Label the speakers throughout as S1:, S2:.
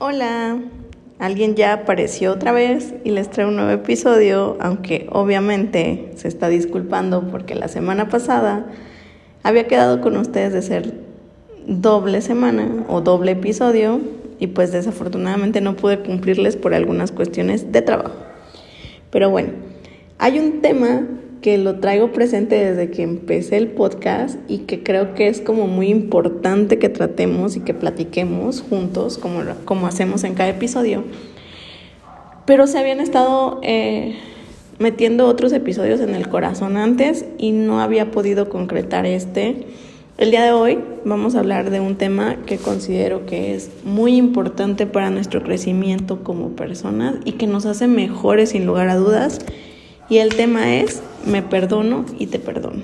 S1: Hola, alguien ya apareció otra vez y les trae un nuevo episodio, aunque obviamente se está disculpando porque la semana pasada había quedado con ustedes de ser doble semana o doble episodio y pues desafortunadamente no pude cumplirles por algunas cuestiones de trabajo. Pero bueno, hay un tema que lo traigo presente desde que empecé el podcast y que creo que es como muy importante que tratemos y que platiquemos juntos, como, como hacemos en cada episodio. Pero se habían estado eh, metiendo otros episodios en el corazón antes y no había podido concretar este. El día de hoy vamos a hablar de un tema que considero que es muy importante para nuestro crecimiento como personas y que nos hace mejores sin lugar a dudas. Y el tema es me perdono y te perdono.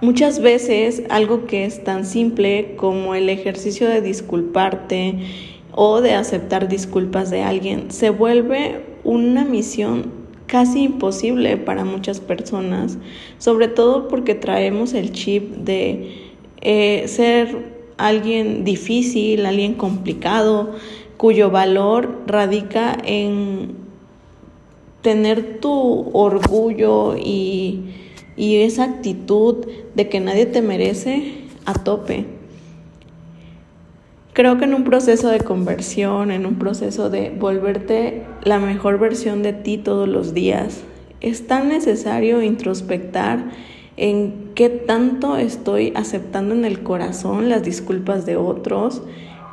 S1: Muchas veces algo que es tan simple como el ejercicio de disculparte o de aceptar disculpas de alguien se vuelve una misión casi imposible para muchas personas, sobre todo porque traemos el chip de eh, ser alguien difícil, alguien complicado, cuyo valor radica en tener tu orgullo y, esa actitud de que nadie te merece a tope. Creo que en un proceso de conversión, en un proceso de volverte la mejor versión de ti todos los días, es tan necesario introspectar en qué tanto estoy aceptando en el corazón las disculpas de otros,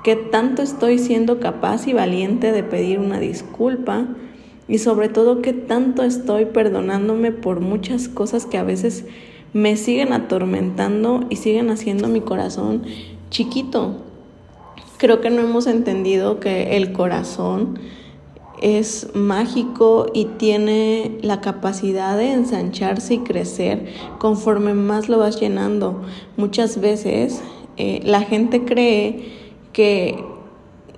S1: qué tanto estoy siendo capaz y valiente de pedir una disculpa, y sobre todo qué tanto estoy perdonándome por muchas cosas que a veces me siguen atormentando y siguen haciendo mi corazón chiquito. Creo que no hemos entendido que el corazón es mágico y tiene la capacidad de ensancharse y crecer conforme más lo vas llenando. Muchas veces eh, la gente cree que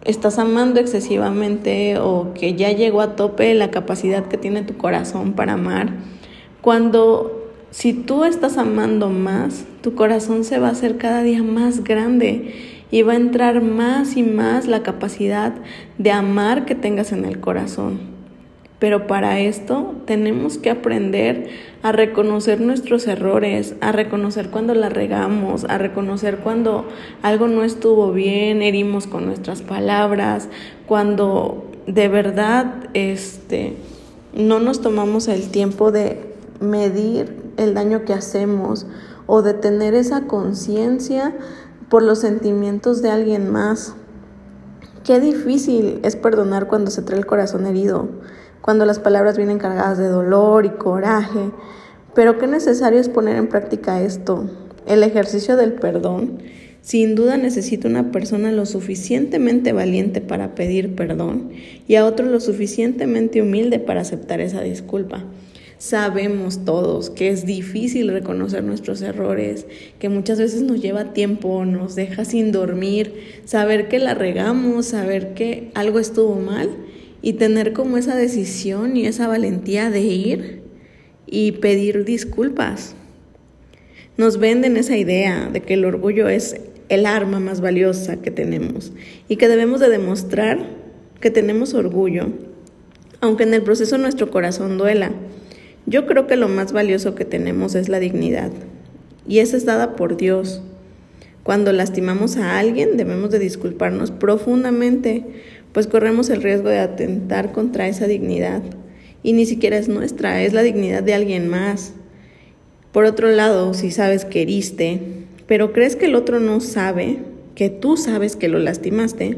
S1: estás amando excesivamente o que ya llegó a tope la capacidad que tiene tu corazón para amar, cuando si tú estás amando más, tu corazón se va a hacer cada día más grande y va a entrar más y más la capacidad de amar que tengas en el corazón. Pero para esto tenemos que aprender a reconocer nuestros errores, a reconocer cuando la regamos, a reconocer cuando algo no estuvo bien, herimos con nuestras palabras, cuando de verdad este no nos tomamos el tiempo de medir el daño que hacemos o de tener esa conciencia por los sentimientos de alguien más. Qué difícil es perdonar cuando se trae el corazón herido cuando las palabras vienen cargadas de dolor y coraje. Pero qué necesario es poner en práctica esto. El ejercicio del perdón sin duda necesita una persona lo suficientemente valiente para pedir perdón y a otro lo suficientemente humilde para aceptar esa disculpa. Sabemos todos que es difícil reconocer nuestros errores, que muchas veces nos lleva tiempo, nos deja sin dormir, saber que la regamos, saber que algo estuvo mal y tener como esa decisión y esa valentía de ir y pedir disculpas. Nos venden esa idea de que el orgullo es el arma más valiosa que tenemos y que debemos de demostrar que tenemos orgullo, aunque en el proceso nuestro corazón duela. Yo creo que lo más valioso que tenemos es la dignidad y esa es dada por Dios. Cuando lastimamos a alguien debemos de disculparnos profundamente pues corremos el riesgo de atentar contra esa dignidad. Y ni siquiera es nuestra, es la dignidad de alguien más. Por otro lado, si sabes que heriste, pero crees que el otro no sabe, que tú sabes que lo lastimaste,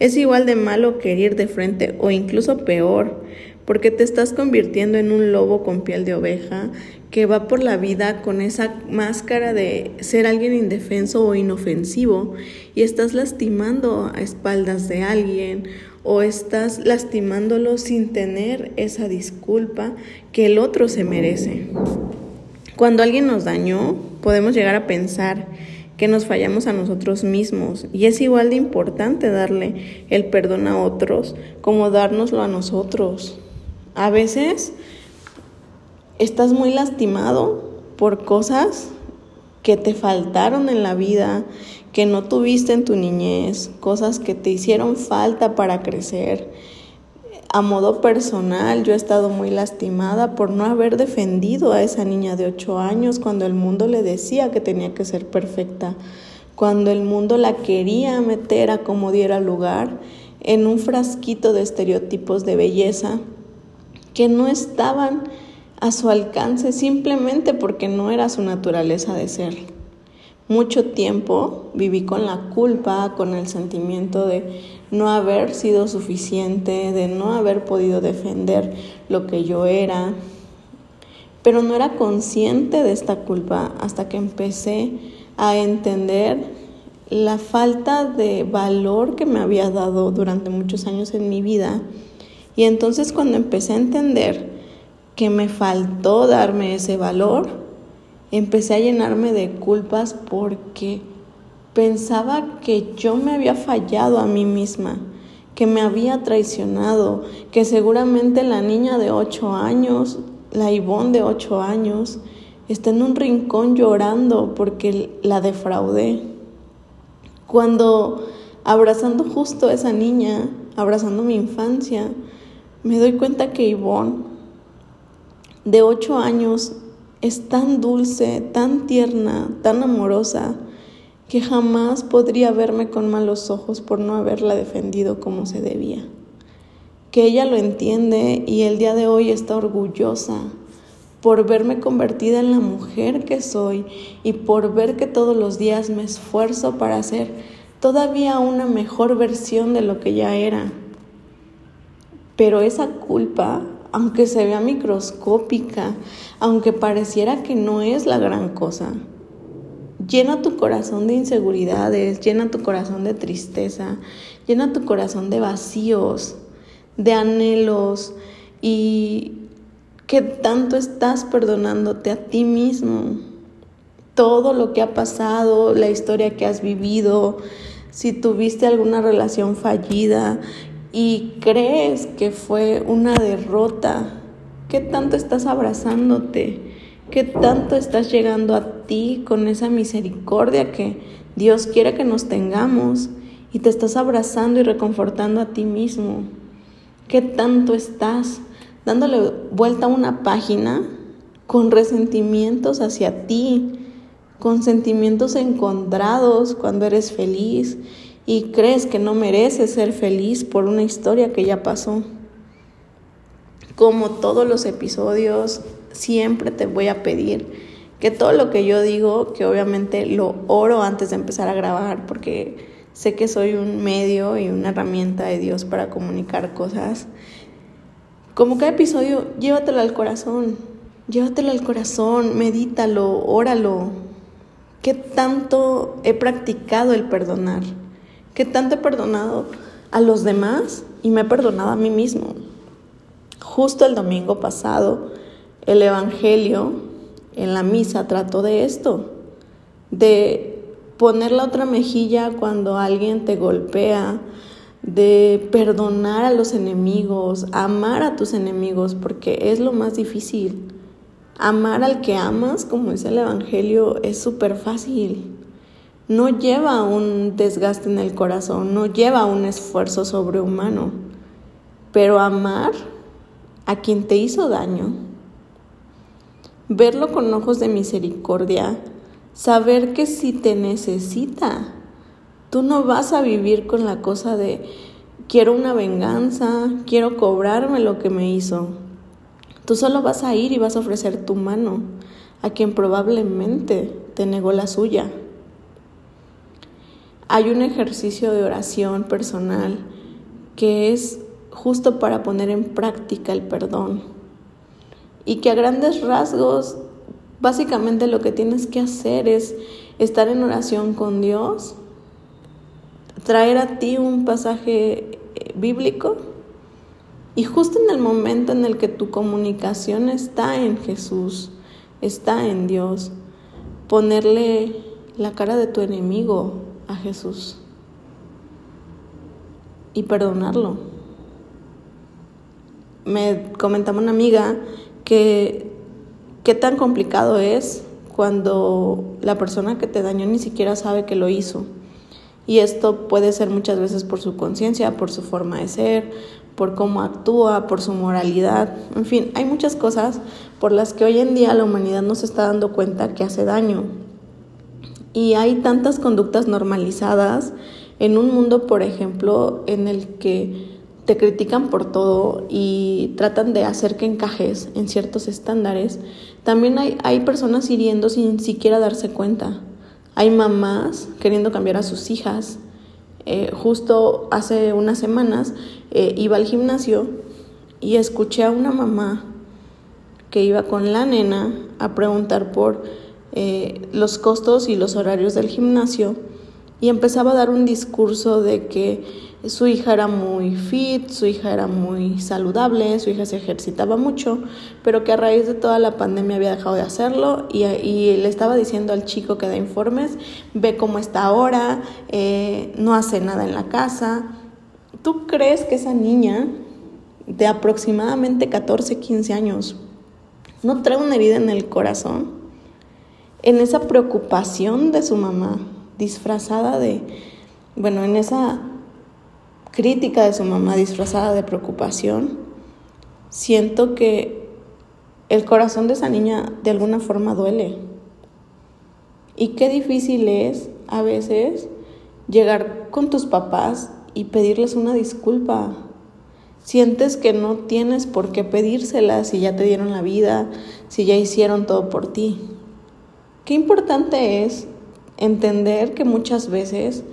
S1: es igual de malo que de frente o incluso peor, porque te estás convirtiendo en un lobo con piel de oveja que va por la vida con esa máscara de ser alguien indefenso o inofensivo y estás lastimando a espaldas de alguien o estás lastimándolo sin tener esa disculpa que el otro se merece. Cuando alguien nos dañó, podemos llegar a pensar que nos fallamos a nosotros mismos y es igual de importante darle el perdón a otros como dárnoslo a nosotros. A veces estás muy lastimado por cosas que te faltaron en la vida, que no tuviste en tu niñez, cosas que te hicieron falta para crecer. A modo personal, yo he estado muy lastimada por no haber defendido a esa niña de 8 años cuando el mundo le decía que tenía que ser perfecta, cuando el mundo la quería meter a como diera lugar en un frasquito de estereotipos de belleza que no estaban a su alcance simplemente porque no era su naturaleza de ser. Mucho tiempo viví con la culpa, con el sentimiento de no haber sido suficiente, de no haber podido defender lo que yo era, pero no era consciente de esta culpa hasta que empecé a entender la falta de valor que me había dado durante muchos años en mi vida. Y entonces cuando empecé a entender que me faltó darme ese valor, empecé a llenarme de culpas porque pensaba que yo me había fallado a mí misma, que me había traicionado, que seguramente la niña de ocho años, la Ivonne de ocho años, está en un rincón llorando porque la defraudé. Cuando abrazando justo a esa niña, abrazando mi infancia, me doy cuenta que Ivonne, de ocho años, es tan dulce, tan tierna, tan amorosa, que jamás podría verme con malos ojos por no haberla defendido como se debía. Que ella lo entiende y el día de hoy está orgullosa por verme convertida en la mujer que soy y por ver que todos los días me esfuerzo para ser todavía una mejor versión de lo que ya era. Pero esa culpa aunque se vea microscópica, aunque pareciera que no es la gran cosa. Llena tu corazón de inseguridades, llena tu corazón de tristeza, llena tu corazón de vacíos, de anhelos y que tanto estás perdonándote a ti mismo. Todo lo que ha pasado, la historia que has vivido, si tuviste alguna relación fallida y crees que fue una derrota, ¿qué tanto estás abrazándote? ¿Qué tanto estás llegando a ti con esa misericordia que Dios quiere que nos tengamos? Y te estás abrazando y reconfortando a ti mismo. ¿Qué tanto estás dándole vuelta a una página con resentimientos hacia ti, con sentimientos encontrados cuando eres feliz y crees que no mereces ser feliz por una historia que ya pasó. Como todos los episodios, siempre te voy a pedir que todo lo que yo digo, que obviamente lo oro antes de empezar a grabar, porque sé que soy un medio y una herramienta de Dios para comunicar cosas. Como cada episodio, llévatelo al corazón, llévatelo al corazón, medítalo, óralo. ¿Qué tanto he practicado el perdonar? Que tanto he perdonado a los demás y me he perdonado a mí mismo. Justo el domingo pasado, el Evangelio en la misa trató de esto, de poner la otra mejilla cuando alguien te golpea, de perdonar a los enemigos, amar a tus enemigos, porque es lo más difícil. Amar al que amas, como dice el Evangelio, es súper fácil no lleva un desgaste en el corazón, no lleva un esfuerzo sobrehumano. Pero amar a quien te hizo daño, verlo con ojos de misericordia, saber que si te necesita, tú no vas a vivir con la cosa de quiero una venganza, quiero cobrarme lo que me hizo. Tú solo vas a ir y vas a ofrecer tu mano a quien probablemente te negó la suya. Hay un ejercicio de oración personal que es justo para poner en práctica el perdón. Y que a grandes rasgos básicamente lo que tienes que hacer es estar en oración con Dios, traer a ti un pasaje eh, bíblico y justo en el momento en el que tu comunicación está en Jesús, está en Dios, ponerle la cara de tu enemigo a Jesús y perdonarlo. Me comentaba una amiga que qué tan complicado es cuando la persona que te dañó ni siquiera sabe que lo hizo Y esto puede ser muchas veces por su conciencia, por su forma de ser, por cómo actúa, por su moralidad. En fin, hay muchas cosas por las que hoy en día la humanidad no se está dando cuenta que hace daño. Y hay tantas conductas normalizadas en un mundo, por ejemplo, en el que te critican por todo y tratan de hacer que encajes en ciertos estándares, también hay, hay personas hiriendo sin siquiera darse cuenta. Hay mamás queriendo cambiar a sus hijas. Eh, justo hace unas semanas eh, iba al gimnasio y escuché a una mamá que iba con la nena a preguntar por eh, los costos y los horarios del gimnasio y empezaba a dar un discurso de que su hija era muy fit, su hija era muy saludable, su hija se ejercitaba mucho, pero que a raíz de toda la pandemia había dejado de hacerlo y, le estaba diciendo al chico que da informes, ve cómo está ahora, eh, no hace nada en la casa. ¿Tú crees que esa niña de aproximadamente 14, 15 años no trae una herida en el corazón? En esa preocupación de su mamá, disfrazada de, bueno, en esa crítica de su mamá disfrazada de preocupación, siento que el corazón de esa niña de alguna forma duele. Y qué difícil es a veces llegar con tus papás y pedirles una disculpa. Sientes que no tienes por qué pedírsela si ya te dieron la vida, si ya hicieron todo por ti. Qué importante es entender que muchas veces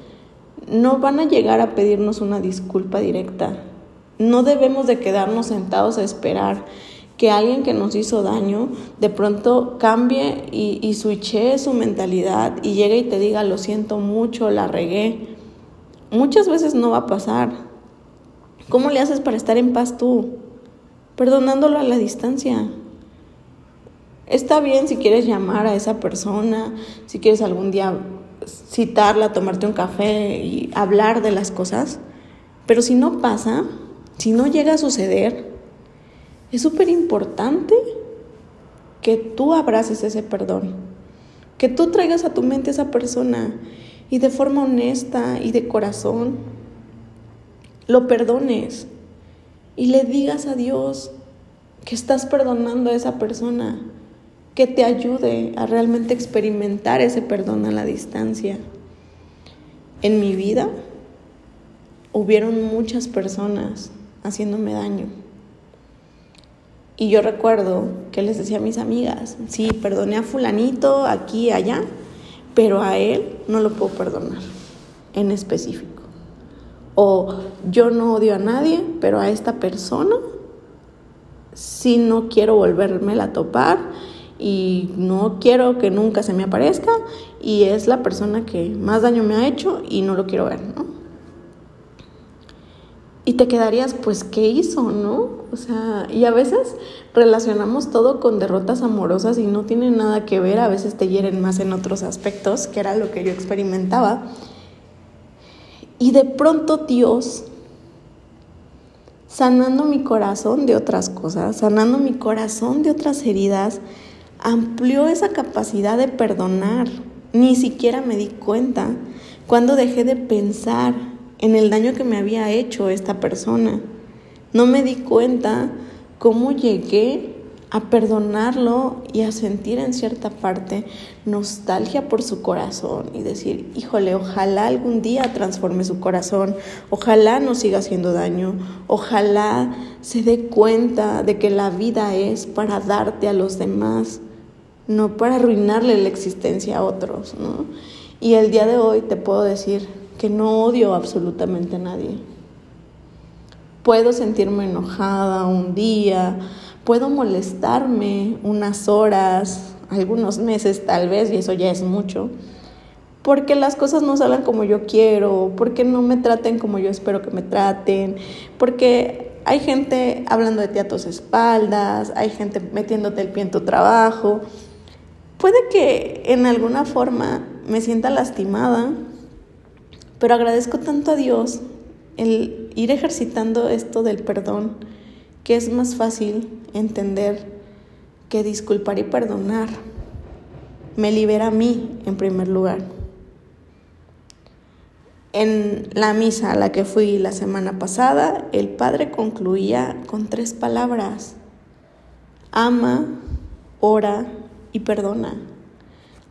S1: no van a llegar a pedirnos una disculpa directa. No debemos de quedarnos sentados a esperar que alguien que nos hizo daño de pronto cambie y, y su mentalidad y llegue y te diga lo siento mucho, la regué. Muchas veces no va a pasar. ¿Cómo le haces para estar en paz tú? Perdonándolo a la distancia. Está bien si quieres llamar a esa persona, si quieres algún día citarla, tomarte un café y hablar de las cosas, pero si no pasa, si no llega a suceder, es súper importante que tú abraces ese perdón, que tú traigas a tu mente a esa persona y de forma honesta y de corazón lo perdones y le digas a Dios que estás perdonando a esa persona que te ayude a realmente experimentar ese perdón a la distancia. En mi vida hubieron muchas personas haciéndome daño. Y yo recuerdo que les decía a mis amigas, sí, perdoné a fulanito aquí allá, pero a él no lo puedo perdonar en específico. O yo no odio a nadie, pero a esta persona sí no quiero volverme a topar y no quiero que nunca se me aparezca y es la persona que más daño me ha hecho y no lo quiero ver, ¿no? Y te quedarías, pues, ¿qué hizo, no? O sea, y a veces relacionamos todo con derrotas amorosas y no tiene nada que ver, a veces te hieren más en otros aspectos, que era lo que yo experimentaba. Y de pronto Dios, sanando mi corazón de otras cosas, sanando mi corazón de otras heridas, amplió esa capacidad de perdonar. Ni siquiera me di cuenta cuando dejé de pensar en el daño que me había hecho esta persona. No me di cuenta cómo llegué a perdonarlo y a sentir en cierta parte nostalgia por su corazón y decir, híjole, ojalá algún día transforme su corazón, ojalá no siga haciendo daño, ojalá se dé cuenta de que la vida es para darte a los demás no para arruinarle la existencia a otros, ¿no? Y el día de hoy te puedo decir que no odio absolutamente a nadie. Puedo sentirme enojada un día, puedo molestarme unas horas, algunos meses tal vez, y eso ya es mucho, porque las cosas no salen como yo quiero, porque no me traten como yo espero que me traten, porque hay gente hablando de ti a tus espaldas, hay gente metiéndote el pie en tu trabajo, Puede que en alguna forma me sienta lastimada, pero agradezco tanto a Dios el ir ejercitando esto del perdón, que es más fácil entender que disculpar y perdonar me libera a mí en primer lugar. En la misa a la que fui la semana pasada, el padre concluía con tres palabras. Ama, ora y perdona.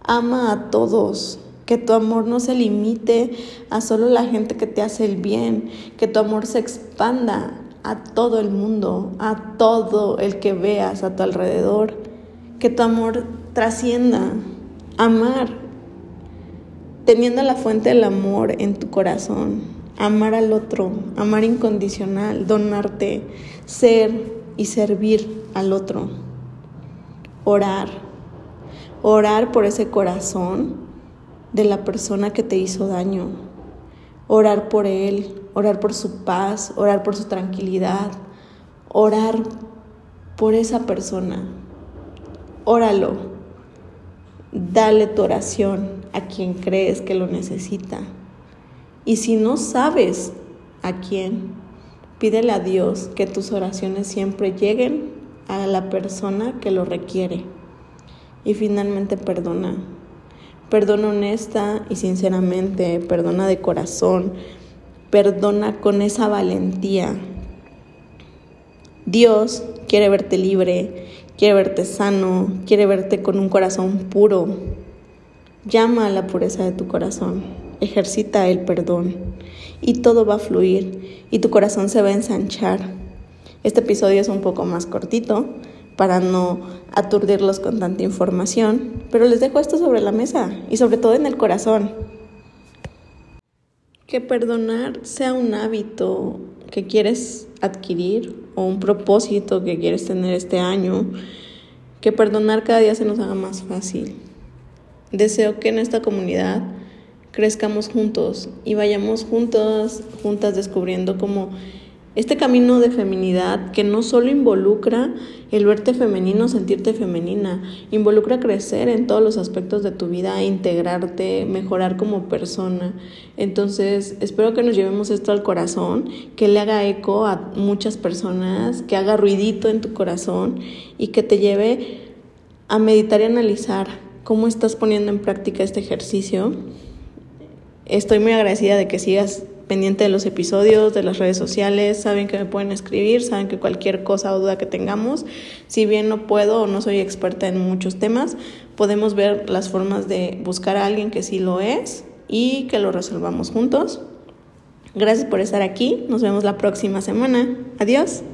S1: Ama a todos. Que tu amor no se limite a solo la gente que te hace el bien. Que tu amor se expanda a todo el mundo, a todo el que veas a tu alrededor. Que tu amor trascienda. Amar teniendo la fuente del amor en tu corazón, amar al otro, amar incondicional, donarte, ser y servir al otro, orar, orar por ese corazón de la persona que te hizo daño, orar por él, orar por su paz, orar por su tranquilidad, orar por esa persona. Óralo, dale tu oración, a quien crees que lo necesita. Y si no sabes a quién, pídele a Dios que tus oraciones siempre lleguen a la persona que lo requiere. Y finalmente perdona. Perdona honesta y sinceramente, perdona de corazón, perdona con esa valentía. Dios quiere verte libre, quiere verte sano, quiere verte con un corazón puro, Llama a la pureza de tu corazón, ejercita el perdón y todo va a fluir y tu corazón se va a ensanchar. Este episodio es un poco más cortito para no aturdirlos con tanta información, pero les dejo esto sobre la mesa y sobre todo en el corazón. Que perdonar sea un hábito que quieres adquirir o un propósito que quieres tener este año, que perdonar cada día se nos haga más fácil Deseo que en esta comunidad crezcamos juntos y vayamos juntos, juntas descubriendo como este camino de feminidad que no solo involucra el verte femenino, sentirte femenina, involucra crecer en todos los aspectos de tu vida, integrarte, mejorar como persona. Entonces, espero que nos llevemos esto al corazón, que le haga eco a muchas personas, que haga ruidito en tu corazón y que te lleve a meditar y analizar cómo estás poniendo en práctica este ejercicio. Estoy muy agradecida de que sigas pendiente de los episodios, de las redes sociales, saben que me pueden escribir, saben que cualquier cosa o duda que tengamos, si bien no puedo o no soy experta en muchos temas, podemos ver las formas de buscar a alguien que sí lo es y que lo resolvamos juntos. Gracias por estar aquí, nos vemos la próxima semana. Adiós.